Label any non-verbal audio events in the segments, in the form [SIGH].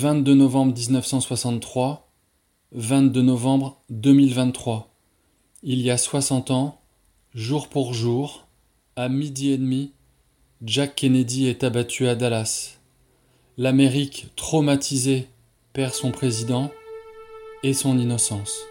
22 novembre 1963, 22 novembre 2023. Il y a 60 ans, jour pour jour, à midi et demi, Jack Kennedy est abattu à Dallas. L'Amérique traumatisée perd son président et son innocence.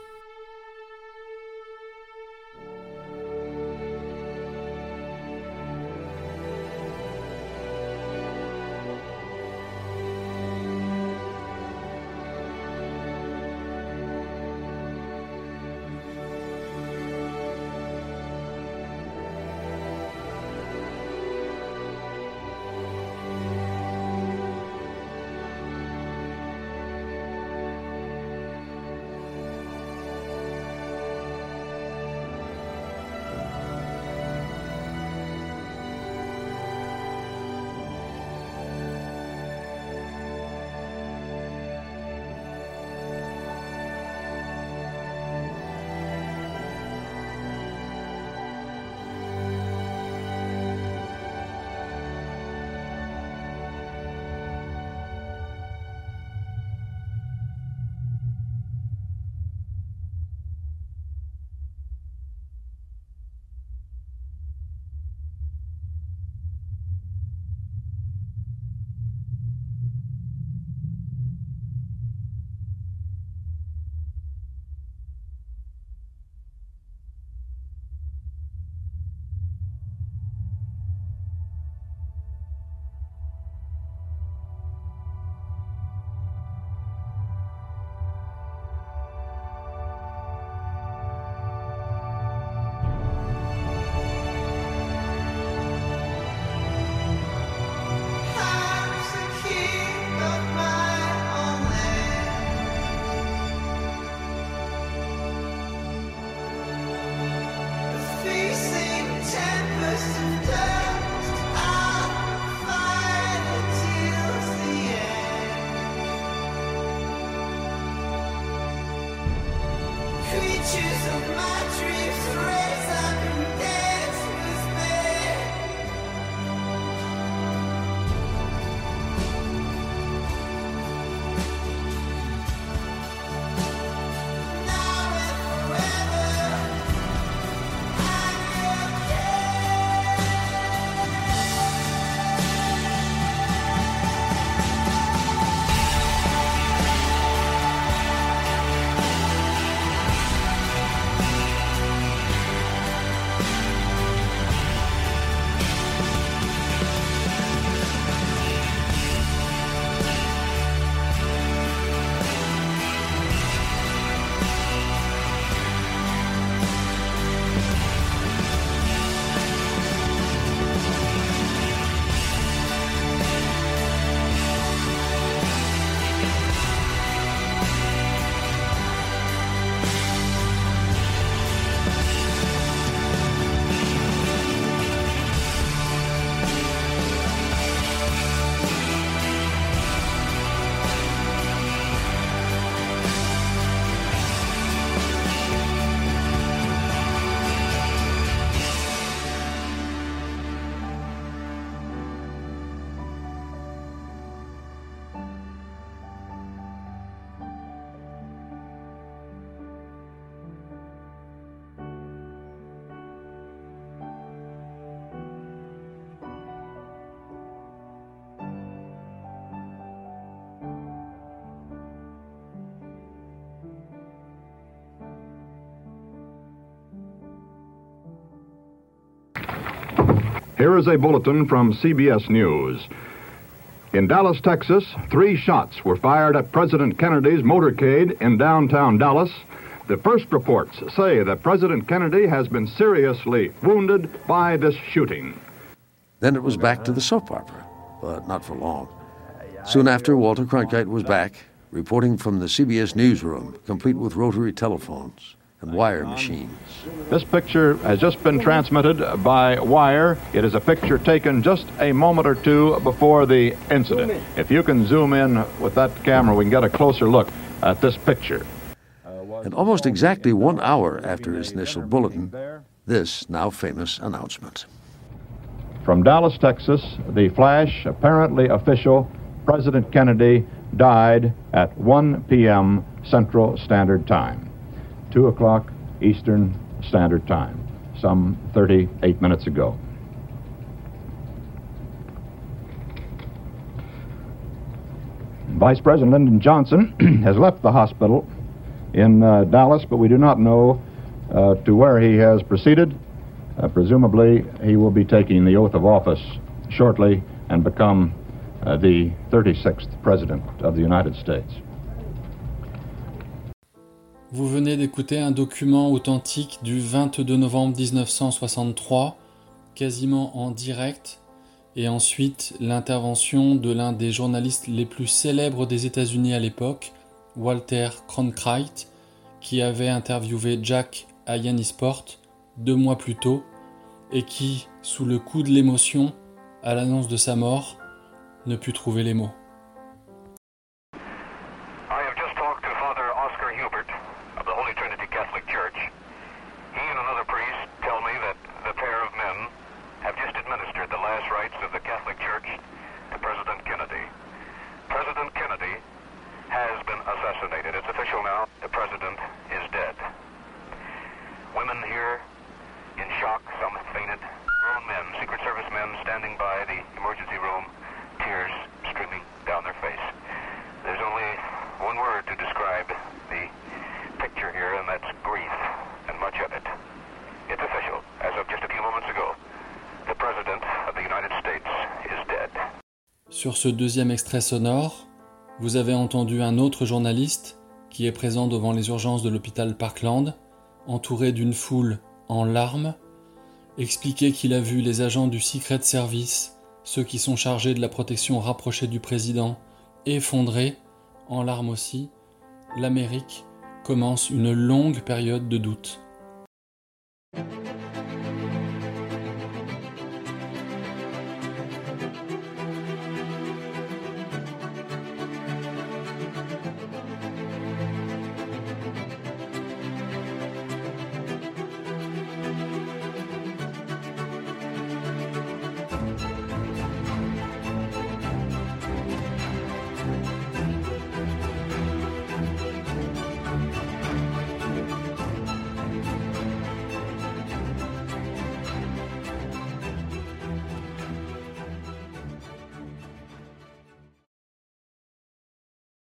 Here is a bulletin from CBS News. In Dallas, Texas, three shots were fired at President Kennedy's motorcade in downtown Dallas. The first reports say that President Kennedy has been seriously wounded by this shooting. Then it was back to the soap opera, but not for long. Soon after, Walter Cronkite was back, reporting from the CBS newsroom, complete with rotary telephones and wire machines. This picture has just been transmitted by wire. It is a picture taken just a moment or two before the incident. If you can zoom in with that camera, we can get a closer look at this picture. And almost exactly one hour after his initial bulletin, this now famous announcement. From Dallas, Texas, the flash, apparently official, President Kennedy died at 1 p.m. Central Standard Time, 2 o'clock Eastern Standard Time, some 38 minutes ago. Vice President Lyndon Johnson [CLEARS THROAT] has left the hospital in uh, Dallas, but we do not know uh, to where he has proceeded. Uh, presumably, he will be taking the oath of office shortly and become uh, the 36th President of the United States. Vous venez d'écouter un document authentique du 22 novembre 1963, quasiment en direct, et ensuite l'intervention de l'un des journalistes les plus célèbres des États-Unis à l'époque, Walter Cronkite, qui avait interviewé Jack à Yannisport deux mois plus tôt et qui, sous le coup de l'émotion, à l'annonce de sa mort, ne put trouver les mots. Sur ce deuxième extrait sonore, vous avez entendu un autre journaliste qui est présent devant les urgences de l'hôpital Parkland, entouré d'une foule en larmes, expliquer qu'il a vu les agents du Secret Service, ceux qui sont chargés de la protection rapprochée du président, effondrés, en larmes aussi, l'Amérique commence une longue période de doute.